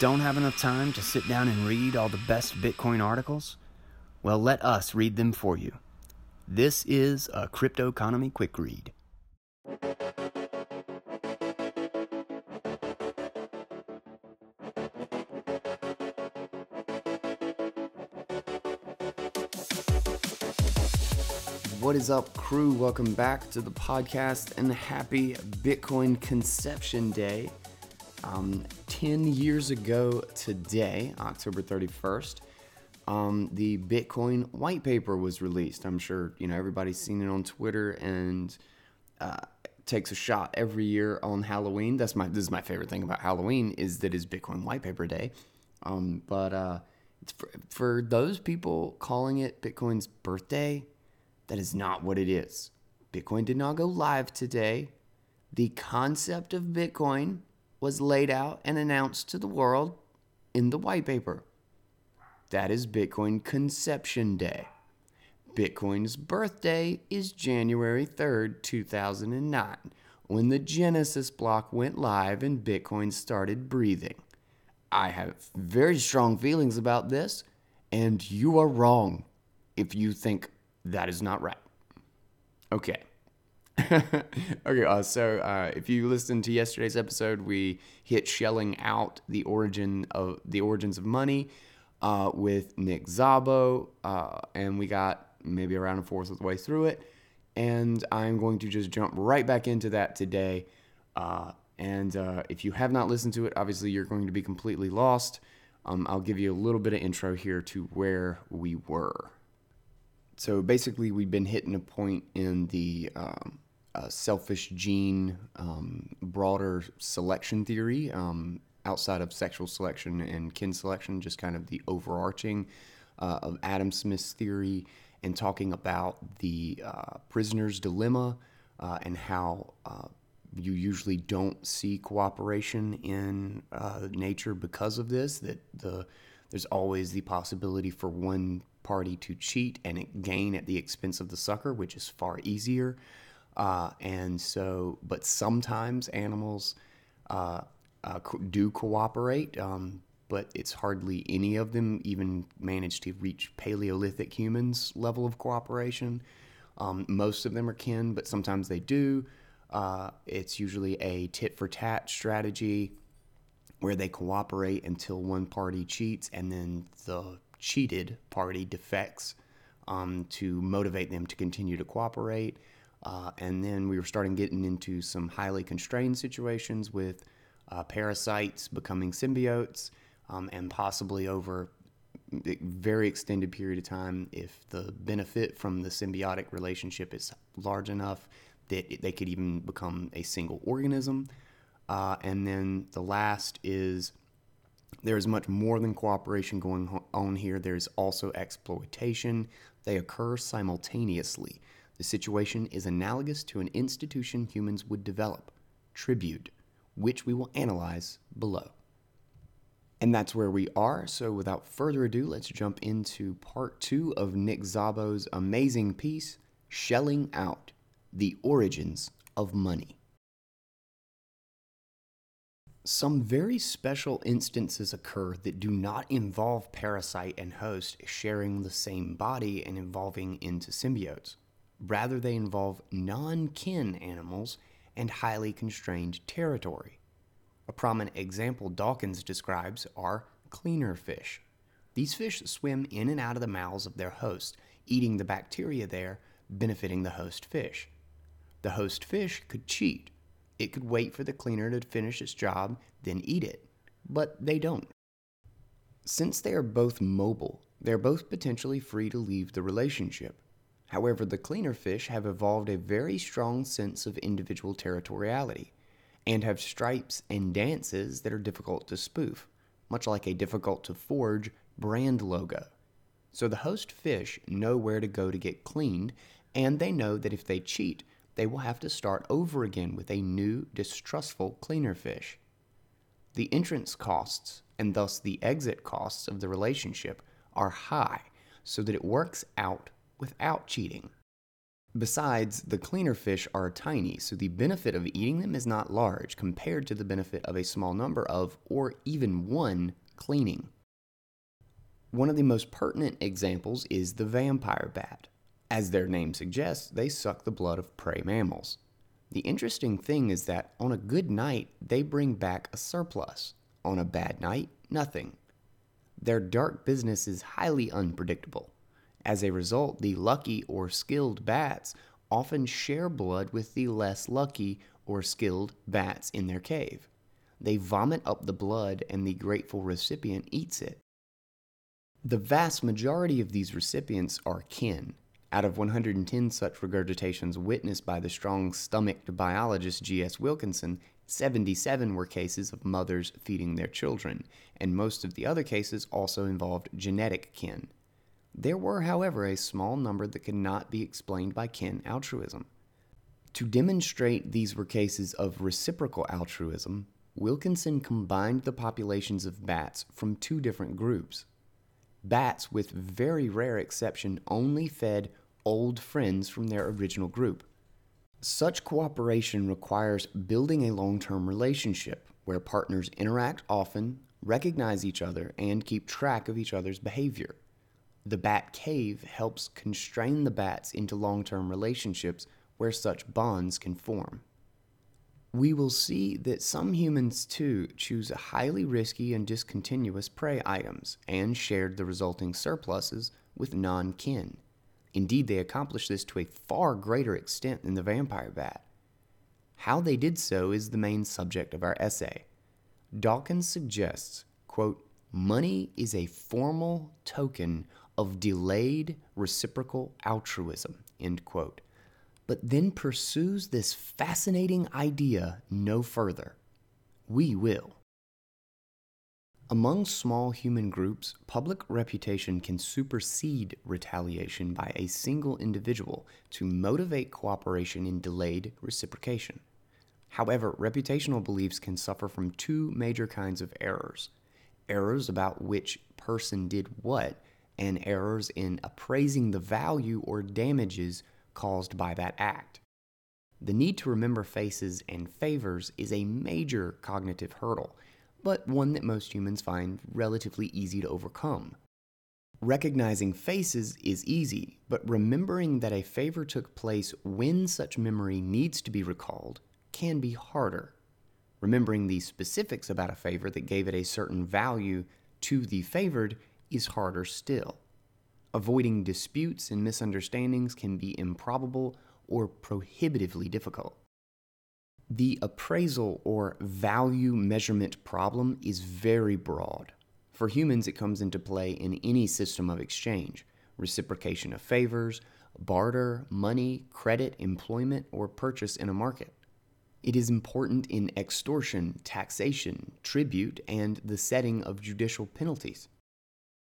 Don't have enough time to sit down and read all the best Bitcoin articles? Well, let us read them for you. This is a Crypto Economy Quick Read. What is up, crew? Welcome back to the podcast and happy Bitcoin Conception Day. Um, 10 years ago today, October 31st, um, the Bitcoin white paper was released. I'm sure you know everybody's seen it on Twitter and uh, takes a shot every year on Halloween. That's my this is my favorite thing about Halloween is that it's Bitcoin white paper day. Um, but uh, for, for those people calling it Bitcoin's birthday, that is not what it is. Bitcoin did not go live today. The concept of Bitcoin was laid out and announced to the world in the white paper. That is Bitcoin Conception Day. Bitcoin's birthday is January 3rd, 2009, when the Genesis block went live and Bitcoin started breathing. I have very strong feelings about this, and you are wrong if you think that is not right. Okay. okay, uh, so uh, if you listened to yesterday's episode, we hit shelling out the origin of the origins of money uh, with Nick Szabo, uh, and we got maybe around a fourth of the way through it. And I'm going to just jump right back into that today. Uh, and uh, if you have not listened to it, obviously you're going to be completely lost. Um, I'll give you a little bit of intro here to where we were. So basically, we've been hitting a point in the um, uh, selfish gene um, broader selection theory um, outside of sexual selection and kin selection, just kind of the overarching uh, of Adam Smith's theory and talking about the uh, prisoner's dilemma uh, and how uh, you usually don't see cooperation in uh, nature because of this. That the there's always the possibility for one party to cheat and gain at the expense of the sucker, which is far easier. Uh, and so, but sometimes animals uh, uh, do cooperate, um, but it's hardly any of them even manage to reach Paleolithic humans' level of cooperation. Um, most of them are kin, but sometimes they do. Uh, it's usually a tit for tat strategy where they cooperate until one party cheats and then the cheated party defects um, to motivate them to continue to cooperate. Uh, and then we were starting getting into some highly constrained situations with uh, parasites becoming symbiotes um, and possibly over a very extended period of time if the benefit from the symbiotic relationship is large enough that they could even become a single organism. Uh, and then the last is there is much more than cooperation going on here. There's also exploitation. They occur simultaneously. The situation is analogous to an institution humans would develop, tribute, which we will analyze below. And that's where we are. So without further ado, let's jump into part two of Nick Szabo's amazing piece, Shelling Out The Origins of Money. Some very special instances occur that do not involve parasite and host sharing the same body and evolving into symbiotes. Rather, they involve non kin animals and highly constrained territory. A prominent example Dawkins describes are cleaner fish. These fish swim in and out of the mouths of their host, eating the bacteria there, benefiting the host fish. The host fish could cheat it could wait for the cleaner to finish its job, then eat it. But they don't. Since they are both mobile, they are both potentially free to leave the relationship. However, the cleaner fish have evolved a very strong sense of individual territoriality and have stripes and dances that are difficult to spoof, much like a difficult to forge brand logo. So the host fish know where to go to get cleaned, and they know that if they cheat, they will have to start over again with a new, distrustful cleaner fish. The entrance costs, and thus the exit costs of the relationship, are high so that it works out without cheating. Besides, the cleaner fish are tiny, so the benefit of eating them is not large compared to the benefit of a small number of, or even one, cleaning. One of the most pertinent examples is the vampire bat. As their name suggests, they suck the blood of prey mammals. The interesting thing is that on a good night, they bring back a surplus. On a bad night, nothing. Their dark business is highly unpredictable. As a result, the lucky or skilled bats often share blood with the less lucky or skilled bats in their cave. They vomit up the blood and the grateful recipient eats it. The vast majority of these recipients are kin, out of 110 such regurgitations witnessed by the strong stomached biologist G.S. Wilkinson, 77 were cases of mothers feeding their children, and most of the other cases also involved genetic kin. There were, however, a small number that could not be explained by kin altruism. To demonstrate these were cases of reciprocal altruism, Wilkinson combined the populations of bats from two different groups. Bats, with very rare exception, only fed old friends from their original group. Such cooperation requires building a long term relationship where partners interact often, recognize each other, and keep track of each other's behavior. The Bat Cave helps constrain the bats into long term relationships where such bonds can form. We will see that some humans too choose highly risky and discontinuous prey items and shared the resulting surpluses with non kin. Indeed, they accomplished this to a far greater extent than the vampire bat. How they did so is the main subject of our essay. Dawkins suggests, quote, money is a formal token of delayed reciprocal altruism, end quote, but then pursues this fascinating idea no further. We will. Among small human groups, public reputation can supersede retaliation by a single individual to motivate cooperation in delayed reciprocation. However, reputational beliefs can suffer from two major kinds of errors errors about which person did what, and errors in appraising the value or damages caused by that act. The need to remember faces and favors is a major cognitive hurdle but one that most humans find relatively easy to overcome. Recognizing faces is easy, but remembering that a favor took place when such memory needs to be recalled can be harder. Remembering the specifics about a favor that gave it a certain value to the favored is harder still. Avoiding disputes and misunderstandings can be improbable or prohibitively difficult. The appraisal or value measurement problem is very broad. For humans, it comes into play in any system of exchange reciprocation of favors, barter, money, credit, employment, or purchase in a market. It is important in extortion, taxation, tribute, and the setting of judicial penalties.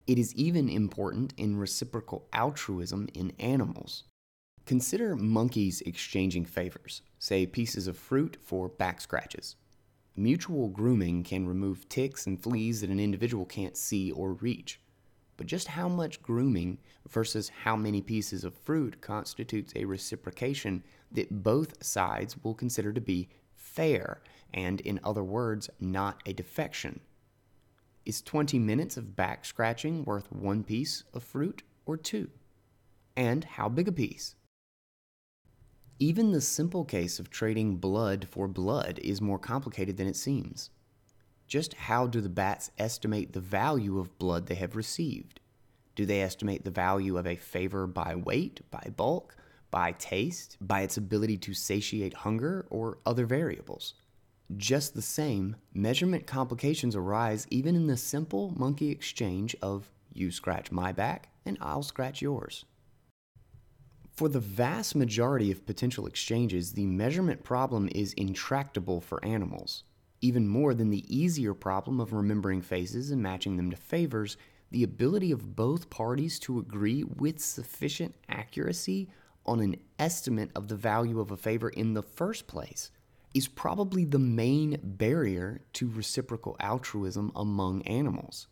It is even important in reciprocal altruism in animals. Consider monkeys exchanging favors, say pieces of fruit for back scratches. Mutual grooming can remove ticks and fleas that an individual can't see or reach. But just how much grooming versus how many pieces of fruit constitutes a reciprocation that both sides will consider to be fair and, in other words, not a defection? Is 20 minutes of back scratching worth one piece of fruit or two? And how big a piece? Even the simple case of trading blood for blood is more complicated than it seems. Just how do the bats estimate the value of blood they have received? Do they estimate the value of a favor by weight, by bulk, by taste, by its ability to satiate hunger, or other variables? Just the same, measurement complications arise even in the simple monkey exchange of you scratch my back and I'll scratch yours. For the vast majority of potential exchanges, the measurement problem is intractable for animals. Even more than the easier problem of remembering faces and matching them to favors, the ability of both parties to agree with sufficient accuracy on an estimate of the value of a favor in the first place is probably the main barrier to reciprocal altruism among animals.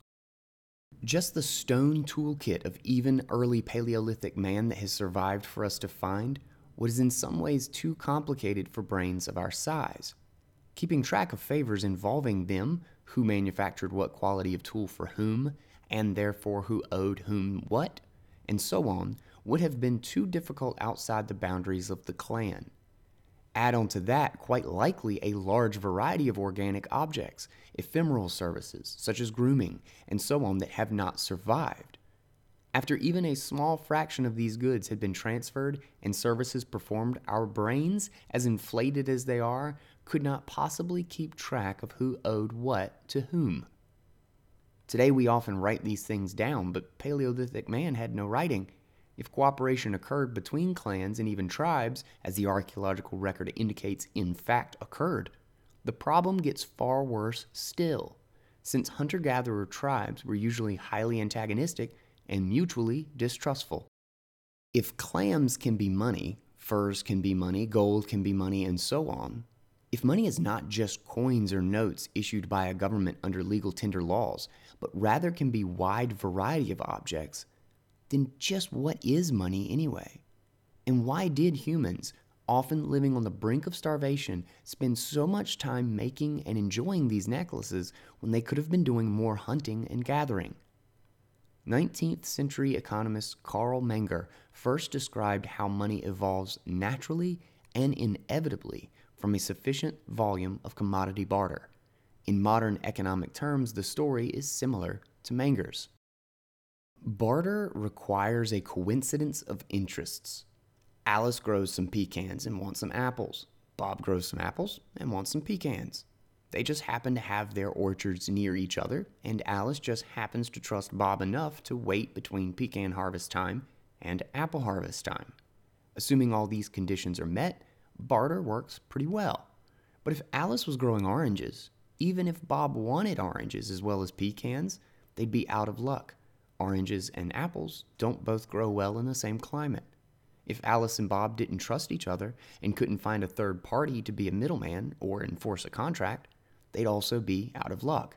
Just the stone toolkit of even early Paleolithic man that has survived for us to find what is in some ways too complicated for brains of our size. Keeping track of favors involving them, who manufactured what quality of tool for whom, and therefore who owed whom what, and so on, would have been too difficult outside the boundaries of the clan. Add on to that, quite likely, a large variety of organic objects, ephemeral services, such as grooming, and so on, that have not survived. After even a small fraction of these goods had been transferred and services performed, our brains, as inflated as they are, could not possibly keep track of who owed what to whom. Today we often write these things down, but Paleolithic man had no writing. If cooperation occurred between clans and even tribes, as the archaeological record indicates in fact occurred, the problem gets far worse still. Since hunter gatherer tribes were usually highly antagonistic, and mutually distrustful. If clams can be money, furs can be money, gold can be money, and so on, if money is not just coins or notes issued by a government under legal tender laws, but rather can be wide variety of objects, then just what is money anyway? And why did humans, often living on the brink of starvation, spend so much time making and enjoying these necklaces when they could have been doing more hunting and gathering? 19th century economist Carl Menger first described how money evolves naturally and inevitably from a sufficient volume of commodity barter. In modern economic terms, the story is similar to Menger's. Barter requires a coincidence of interests. Alice grows some pecans and wants some apples. Bob grows some apples and wants some pecans. They just happen to have their orchards near each other, and Alice just happens to trust Bob enough to wait between pecan harvest time and apple harvest time. Assuming all these conditions are met, barter works pretty well. But if Alice was growing oranges, even if Bob wanted oranges as well as pecans, they'd be out of luck. Oranges and apples don't both grow well in the same climate. If Alice and Bob didn't trust each other and couldn't find a third party to be a middleman or enforce a contract, they'd also be out of luck.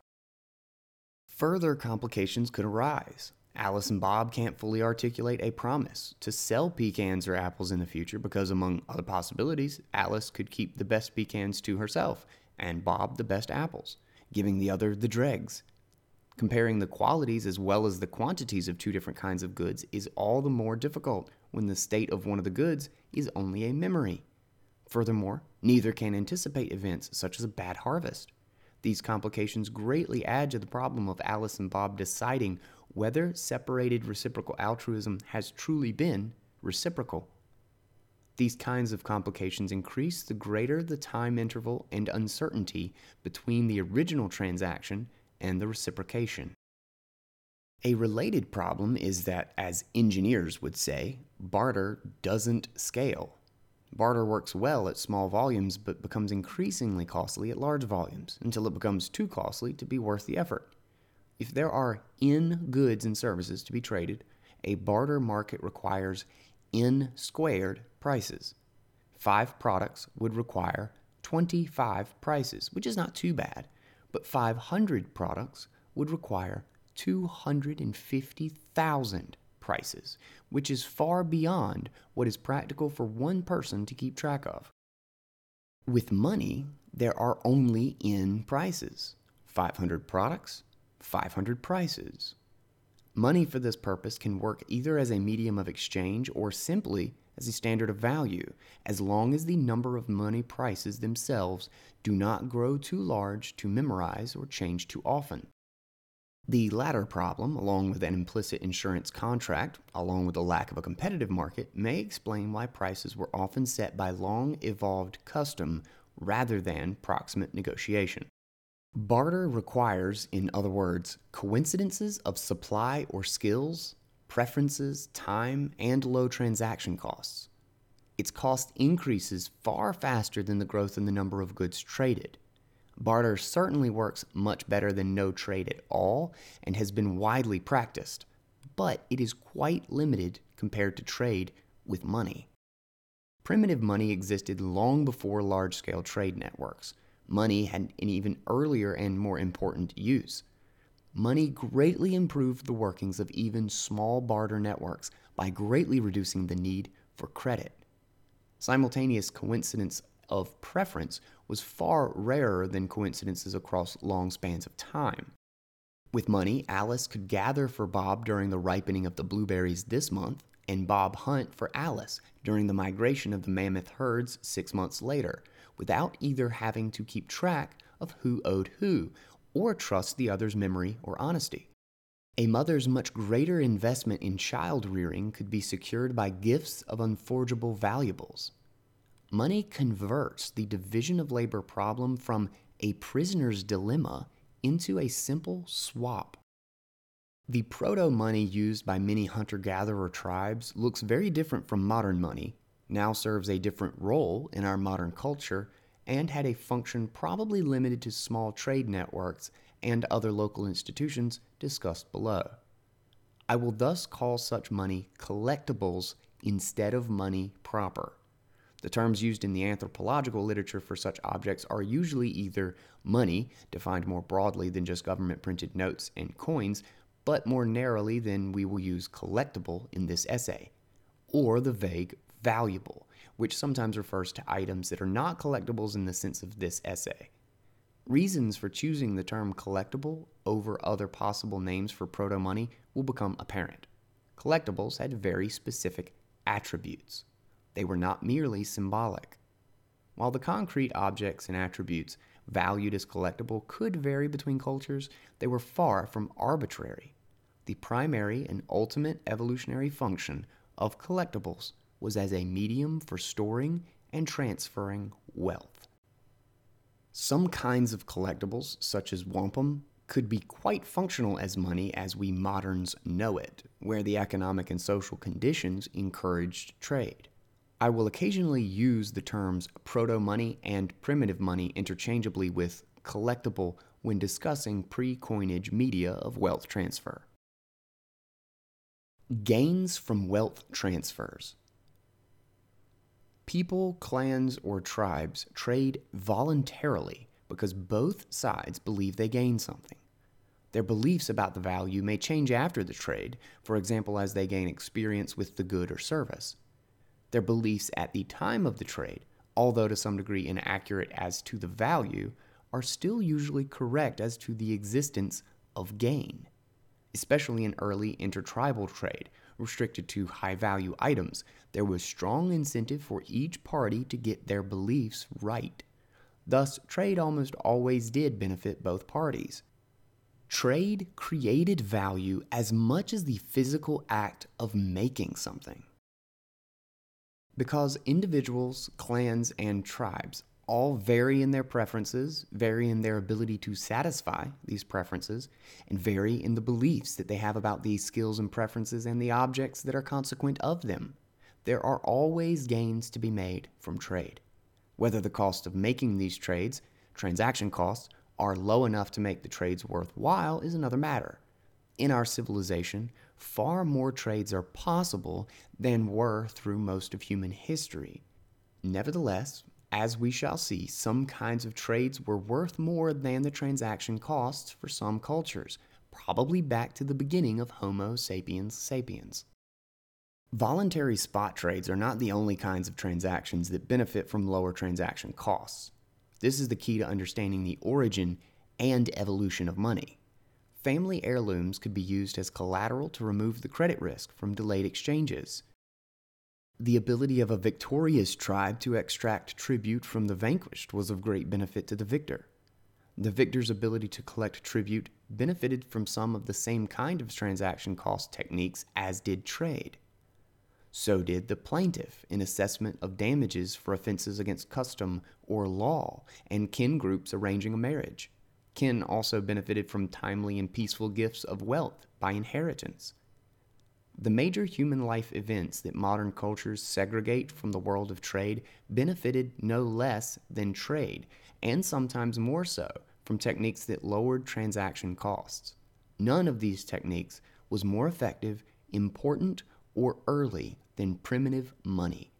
Further complications could arise. Alice and Bob can't fully articulate a promise to sell pecans or apples in the future because, among other possibilities, Alice could keep the best pecans to herself and Bob the best apples, giving the other the dregs. Comparing the qualities as well as the quantities of two different kinds of goods is all the more difficult when the state of one of the goods is only a memory. Furthermore, neither can anticipate events such as a bad harvest. These complications greatly add to the problem of Alice and Bob deciding whether separated reciprocal altruism has truly been reciprocal. These kinds of complications increase the greater the time interval and uncertainty between the original transaction and the reciprocation. A related problem is that, as engineers would say, barter doesn't scale. Barter works well at small volumes but becomes increasingly costly at large volumes until it becomes too costly to be worth the effort. If there are n goods and services to be traded, a barter market requires n squared prices. Five products would require 25 prices, which is not too bad, but 500 products would require 250,000 prices, which is far beyond what is practical for one person to keep track of. With money, there are only n prices 500 products, 500 prices. Money for this purpose can work either as a medium of exchange or simply as a standard of value, as long as the number of money prices themselves do not grow too large to memorize or change too often. The latter problem, along with an implicit insurance contract, along with the lack of a competitive market, may explain why prices were often set by long evolved custom rather than proximate negotiation. Barter requires, in other words, coincidences of supply or skills, preferences, time, and low transaction costs. Its cost increases far faster than the growth in the number of goods traded. Barter certainly works much better than no trade at all and has been widely practiced, but it is quite limited compared to trade with money. Primitive money existed long before large scale trade networks. Money had an even earlier and more important use. Money greatly improved the workings of even small barter networks by greatly reducing the need for credit. Simultaneous coincidence of preference was far rarer than coincidences across long spans of time. With money, Alice could gather for Bob during the ripening of the blueberries this month, and Bob hunt for Alice during the migration of the mammoth herds six months later, without either having to keep track of who owed who or trust the other's memory or honesty. A mother's much greater investment in child rearing could be secured by gifts of unforgeable valuables. Money converts the division of labor problem from a prisoner's dilemma into a simple swap. The proto money used by many hunter gatherer tribes looks very different from modern money, now serves a different role in our modern culture, and had a function probably limited to small trade networks and other local institutions discussed below. I will thus call such money collectibles instead of money proper. The terms used in the anthropological literature for such objects are usually either money, defined more broadly than just government printed notes and coins, but more narrowly than we will use collectible in this essay, or the vague valuable, which sometimes refers to items that are not collectibles in the sense of this essay. Reasons for choosing the term collectible over other possible names for proto money will become apparent. Collectibles had very specific attributes, they were not merely symbolic. While the concrete objects and attributes valued as collectible could vary between cultures, they were far from arbitrary. The primary and ultimate evolutionary function of collectibles was as a medium for storing and transferring wealth. Some kinds of collectibles, such as wampum, could be quite functional as money as we moderns know it, where the economic and social conditions encouraged trade. I will occasionally use the terms proto money and primitive money interchangeably with collectible when discussing pre coinage media of wealth transfer. Gains from wealth transfers. People, clans, or tribes trade voluntarily because both sides believe they gain something. Their beliefs about the value may change after the trade, for example, as they gain experience with the good or service. Their beliefs at the time of the trade, although to some degree inaccurate as to the value, are still usually correct as to the existence of gain, especially in early intertribal trade, restricted to high value items, there was strong incentive for each party to get their beliefs right. Thus, trade almost always did benefit both parties. Trade created value as much as the physical act of making something. Because individuals, clans, and tribes all vary in their preferences, vary in their ability to satisfy these preferences, and vary in the beliefs that they have about these skills and preferences and the objects that are consequent of them. There are always gains to be made from trade. Whether the cost of making these trades, transaction costs, are low enough to make the trades worthwhile is another matter. In our civilization, far more trades are possible than were through most of human history. Nevertheless, as we shall see, some kinds of trades were worth more than the transaction costs for some cultures, probably back to the beginning of Homo sapiens sapiens. Voluntary spot trades are not the only kinds of transactions that benefit from lower transaction costs. This is the key to understanding the origin and evolution of money. Family heirlooms could be used as collateral to remove the credit risk from delayed exchanges. The ability of a victorious tribe to extract tribute from the vanquished was of great benefit to the victor. The victor's ability to collect tribute benefited from some of the same kind of transaction cost techniques as did trade. So did the plaintiff in assessment of damages for offenses against custom or law and kin groups arranging a marriage. Kin also benefited from timely and peaceful gifts of wealth by inheritance. The major human life events that modern cultures segregate from the world of trade benefited no less than trade, and sometimes more so from techniques that lowered transaction costs. None of these techniques was more effective, important, or early than primitive money,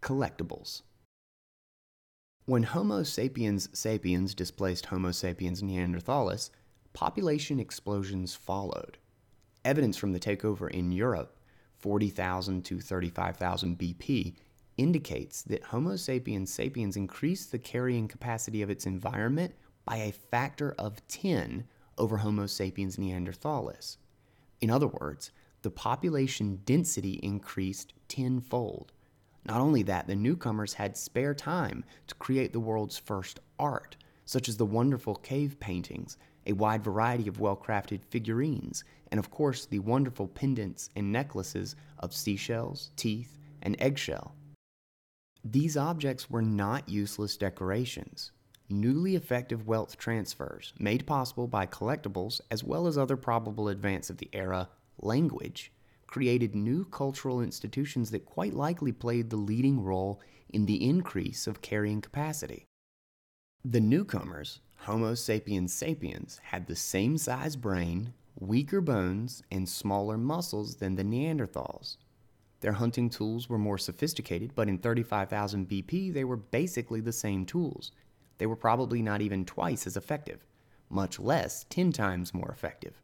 collectibles. When Homo sapiens sapiens displaced Homo sapiens neanderthalis, population explosions followed. Evidence from the takeover in Europe, 40,000 to 35,000 BP, indicates that Homo sapiens sapiens increased the carrying capacity of its environment by a factor of 10 over Homo sapiens neanderthalis. In other words, the population density increased tenfold. Not only that, the newcomers had spare time to create the world's first art, such as the wonderful cave paintings, a wide variety of well crafted figurines, and of course the wonderful pendants and necklaces of seashells, teeth, and eggshell. These objects were not useless decorations. Newly effective wealth transfers, made possible by collectibles as well as other probable advance of the era, language, created new cultural institutions that quite likely played the leading role in the increase of carrying capacity. The newcomers, Homo sapiens sapiens, had the same size brain, weaker bones, and smaller muscles than the Neanderthals. Their hunting tools were more sophisticated, but in 35,000 BP, they were basically the same tools. They were probably not even twice as effective, much less 10 times more effective.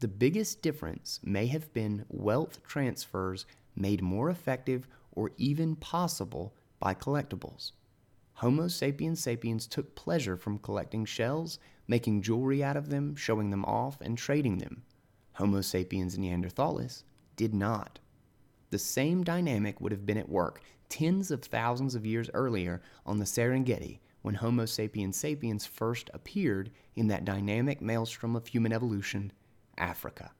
The biggest difference may have been wealth transfers made more effective or even possible by collectibles. Homo sapiens sapiens took pleasure from collecting shells, making jewelry out of them, showing them off, and trading them. Homo sapiens neanderthalis did not. The same dynamic would have been at work tens of thousands of years earlier on the Serengeti when Homo sapiens sapiens first appeared in that dynamic maelstrom of human evolution, Africa.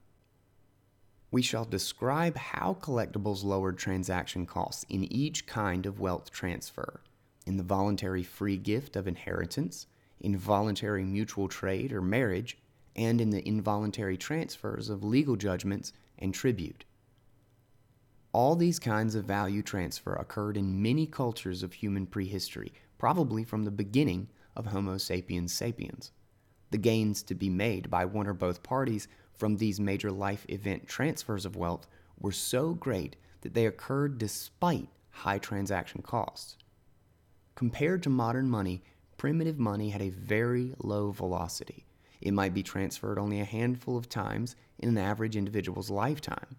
We shall describe how collectibles lowered transaction costs in each kind of wealth transfer in the voluntary free gift of inheritance, in voluntary mutual trade or marriage, and in the involuntary transfers of legal judgments and tribute. All these kinds of value transfer occurred in many cultures of human prehistory, probably from the beginning of Homo sapiens sapiens. The gains to be made by one or both parties from these major life event transfers of wealth were so great that they occurred despite high transaction costs. Compared to modern money, primitive money had a very low velocity. It might be transferred only a handful of times in an average individual's lifetime.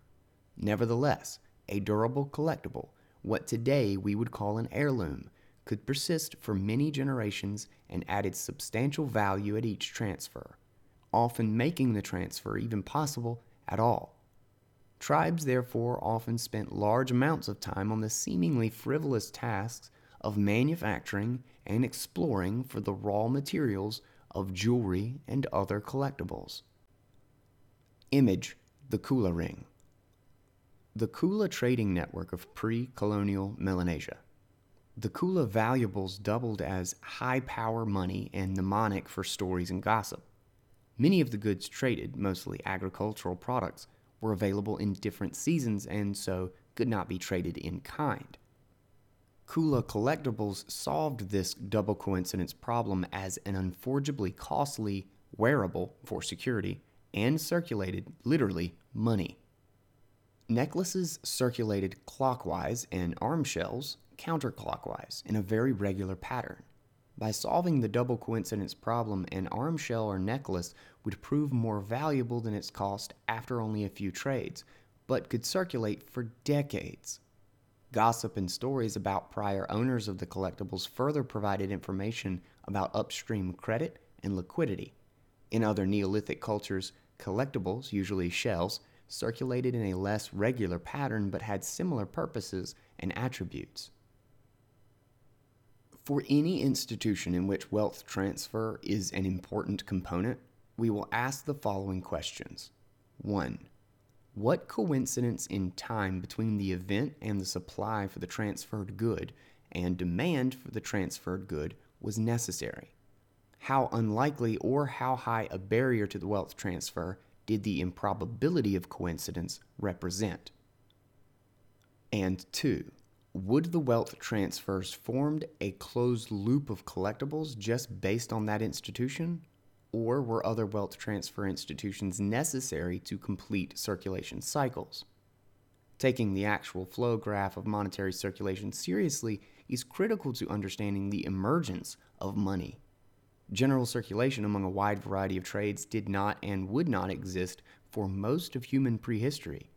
Nevertheless, a durable collectible, what today we would call an heirloom, could persist for many generations and added substantial value at each transfer, often making the transfer even possible at all. Tribes, therefore, often spent large amounts of time on the seemingly frivolous tasks of manufacturing and exploring for the raw materials of jewelry and other collectibles. Image the Kula Ring the Kula trading network of pre colonial Melanesia. The Kula valuables doubled as high power money and mnemonic for stories and gossip. Many of the goods traded, mostly agricultural products, were available in different seasons and so could not be traded in kind. Kula Collectibles solved this double coincidence problem as an unforgeably costly wearable for security and circulated, literally, money. Necklaces circulated clockwise and arm shells counterclockwise in a very regular pattern. By solving the double coincidence problem, an arm shell or necklace would prove more valuable than its cost after only a few trades, but could circulate for decades. Gossip and stories about prior owners of the collectibles further provided information about upstream credit and liquidity. In other Neolithic cultures, collectibles, usually shells, circulated in a less regular pattern but had similar purposes and attributes. For any institution in which wealth transfer is an important component, we will ask the following questions 1. What coincidence in time between the event and the supply for the transferred good and demand for the transferred good was necessary? How unlikely or how high a barrier to the wealth transfer did the improbability of coincidence represent? And two, would the wealth transfers formed a closed loop of collectibles just based on that institution? Or were other wealth transfer institutions necessary to complete circulation cycles? Taking the actual flow graph of monetary circulation seriously is critical to understanding the emergence of money General circulation among a wide variety of trades did not and would not exist for most of human prehistory.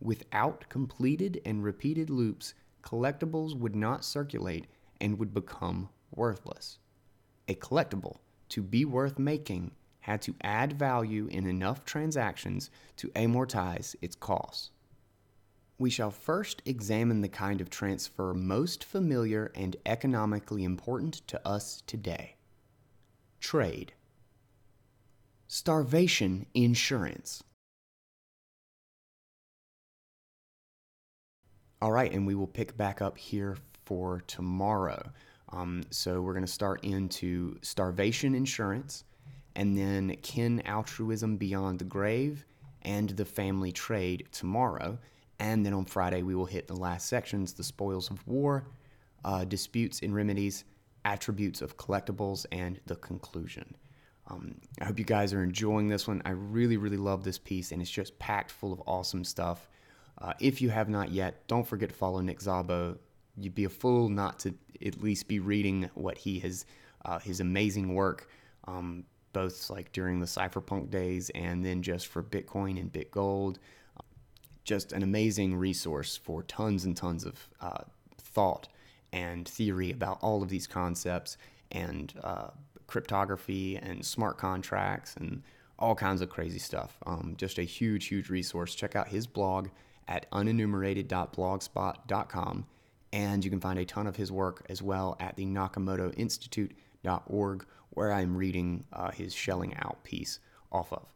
Without completed and repeated loops, collectibles would not circulate and would become worthless. A collectible, to be worth making, had to add value in enough transactions to amortize its costs. We shall first examine the kind of transfer most familiar and economically important to us today trade. Starvation insurance. All right, and we will pick back up here for tomorrow. Um, so we're going to start into starvation insurance, and then kin altruism beyond the grave, and the family trade tomorrow. And then on Friday, we will hit the last sections the spoils of war, uh, disputes and remedies, attributes of collectibles, and the conclusion. Um, I hope you guys are enjoying this one. I really, really love this piece, and it's just packed full of awesome stuff. Uh, if you have not yet, don't forget to follow Nick Szabo. You'd be a fool not to at least be reading what he has, uh, his amazing work, um, both like during the cypherpunk days and then just for Bitcoin and BitGold. Just an amazing resource for tons and tons of uh, thought and theory about all of these concepts and uh, cryptography and smart contracts and all kinds of crazy stuff. Um, just a huge, huge resource. Check out his blog at unenumerated.blogspot.com. And you can find a ton of his work as well at the Nakamoto Institute.org, where I'm reading uh, his shelling out piece off of.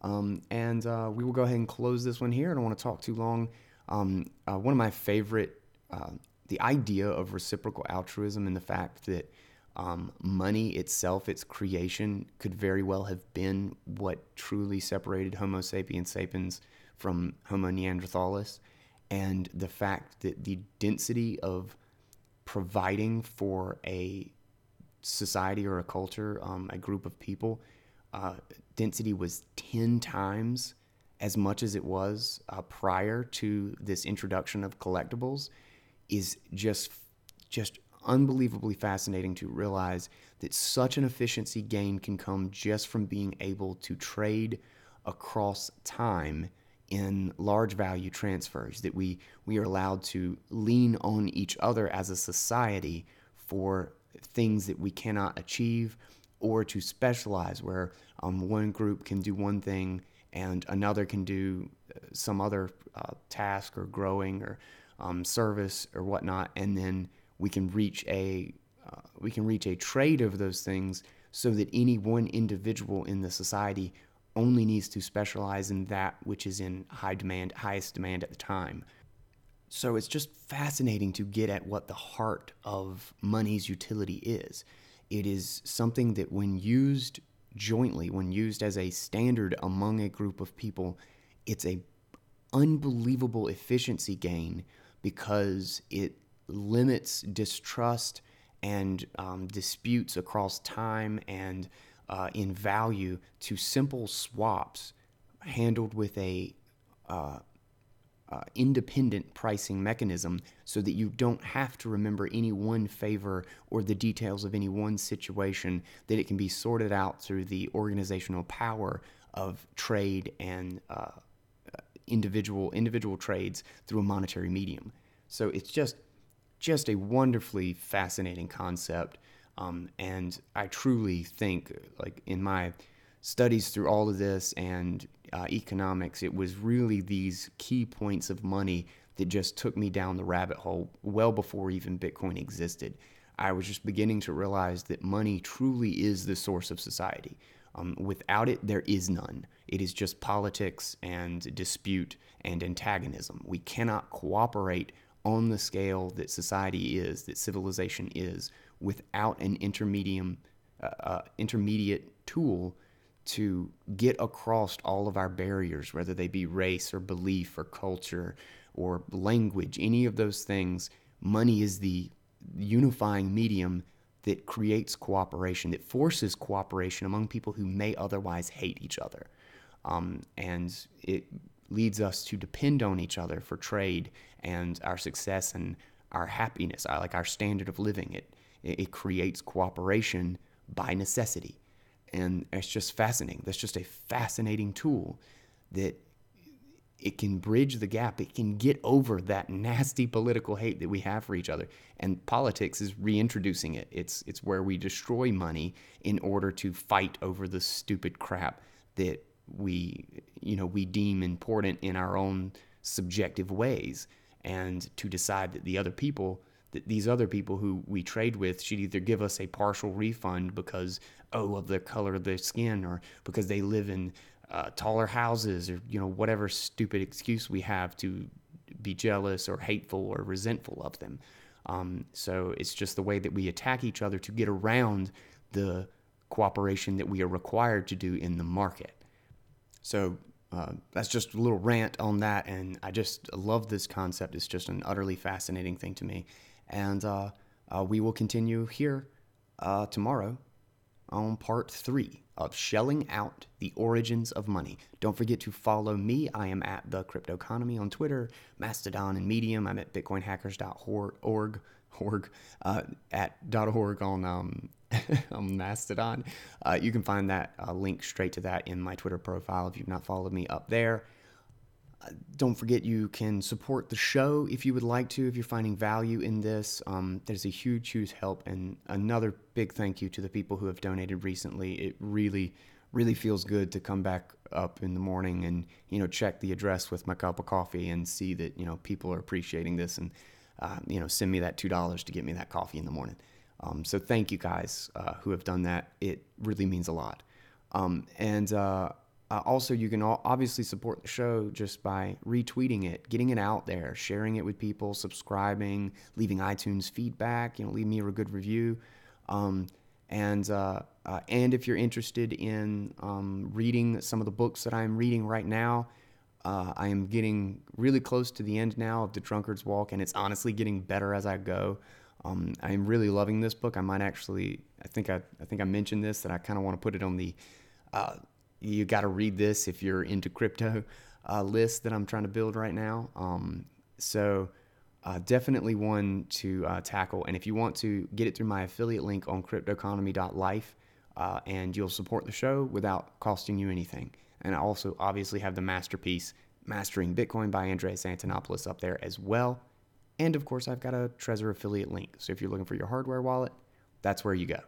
Um, and uh, we will go ahead and close this one here. I don't want to talk too long. Um, uh, one of my favorite, uh, the idea of reciprocal altruism and the fact that um, money itself, its creation, could very well have been what truly separated Homo sapiens sapiens from Homo neanderthalis, and the fact that the density of providing for a society or a culture, um, a group of people, uh, density was 10 times as much as it was uh, prior to this introduction of collectibles is just just unbelievably fascinating to realize that such an efficiency gain can come just from being able to trade across time in large value transfers that we we are allowed to lean on each other as a society for things that we cannot achieve or to specialize where um, one group can do one thing and another can do uh, some other uh, task or growing or um, service or whatnot. And then we can reach a uh, we can reach a trade of those things so that any one individual in the society only needs to specialize in that which is in high demand, highest demand at the time. So it's just fascinating to get at what the heart of money's utility is. It is something that, when used jointly, when used as a standard among a group of people, it's a unbelievable efficiency gain because it limits distrust and um, disputes across time and uh, in value to simple swaps handled with a uh, uh, independent pricing mechanism so that you don't have to remember any one favor or the details of any one situation, that it can be sorted out through the organizational power of trade and uh, individual individual trades through a monetary medium. So it's just just a wonderfully fascinating concept um, and I truly think, like in my studies through all of this and uh, economics, it was really these key points of money that just took me down the rabbit hole well before even Bitcoin existed. I was just beginning to realize that money truly is the source of society. Um, without it, there is none. It is just politics and dispute and antagonism. We cannot cooperate on the scale that society is, that civilization is, without an intermediate, uh, uh, intermediate tool to get across all of our barriers, whether they be race or belief or culture or language, any of those things. Money is the unifying medium that creates cooperation, that forces cooperation among people who may otherwise hate each other. Um, and it leads us to depend on each other for trade and our success and our happiness, uh, like our standard of living. It it creates cooperation by necessity. And it's just fascinating. That's just a fascinating tool that it can bridge the gap. It can get over that nasty political hate that we have for each other. And politics is reintroducing it. It's it's where we destroy money in order to fight over the stupid crap that we you know we deem important in our own subjective ways and to decide that the other people these other people who we trade with should either give us a partial refund because oh of the color of their skin or because they live in uh, taller houses or you know whatever stupid excuse we have to be jealous or hateful or resentful of them. Um, so it's just the way that we attack each other to get around the cooperation that we are required to do in the market. So uh, that's just a little rant on that, and I just love this concept. It's just an utterly fascinating thing to me, and uh, uh, we will continue here uh, tomorrow on part three of Shelling Out the Origins of Money. Don't forget to follow me. I am at The Crypto Economy on Twitter, Mastodon, and Medium. I'm at bitcoinhackers.org. Org, uh, at .org on, um, on Mastodon. Uh, you can find that uh, link straight to that in my Twitter profile if you've not followed me up there don't forget you can support the show if you would like to, if you're finding value in this. Um, there's a huge, huge help. And another big thank you to the people who have donated recently. It really, really feels good to come back up in the morning and, you know, check the address with my cup of coffee and see that, you know, people are appreciating this and, uh, you know, send me that $2 to get me that coffee in the morning. Um, so thank you guys uh, who have done that. It really means a lot. Um, and, uh, uh, also, you can obviously support the show just by retweeting it, getting it out there, sharing it with people, subscribing, leaving iTunes feedback. You know, leave me a good review. Um, and uh, uh, and if you're interested in um, reading some of the books that I'm reading right now, uh, I am getting really close to the end now of The Drunkard's Walk, and it's honestly getting better as I go. Um, I'm really loving this book. I might actually, I think I, I think I mentioned this that I kind of want to put it on the uh, you got to read this if you're into crypto uh, list that I'm trying to build right now. Um, so uh, definitely one to uh, tackle. And if you want to get it through my affiliate link on cryptoeconomy.life, uh, and you'll support the show without costing you anything. And I also obviously have the masterpiece, Mastering Bitcoin by Andreas Antonopoulos up there as well. And of course, I've got a Trezor affiliate link. So if you're looking for your hardware wallet, that's where you go.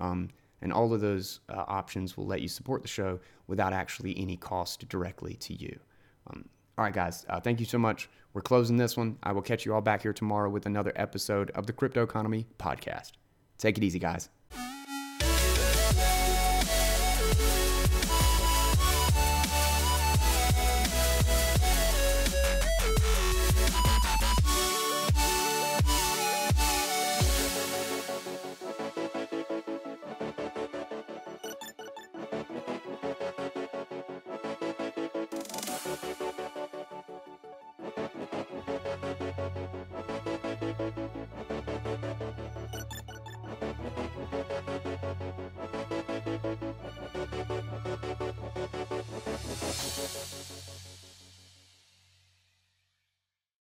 Um, and all of those uh, options will let you support the show without actually any cost directly to you. Um, all right, guys, uh, thank you so much. We're closing this one. I will catch you all back here tomorrow with another episode of the Crypto Economy Podcast. Take it easy, guys.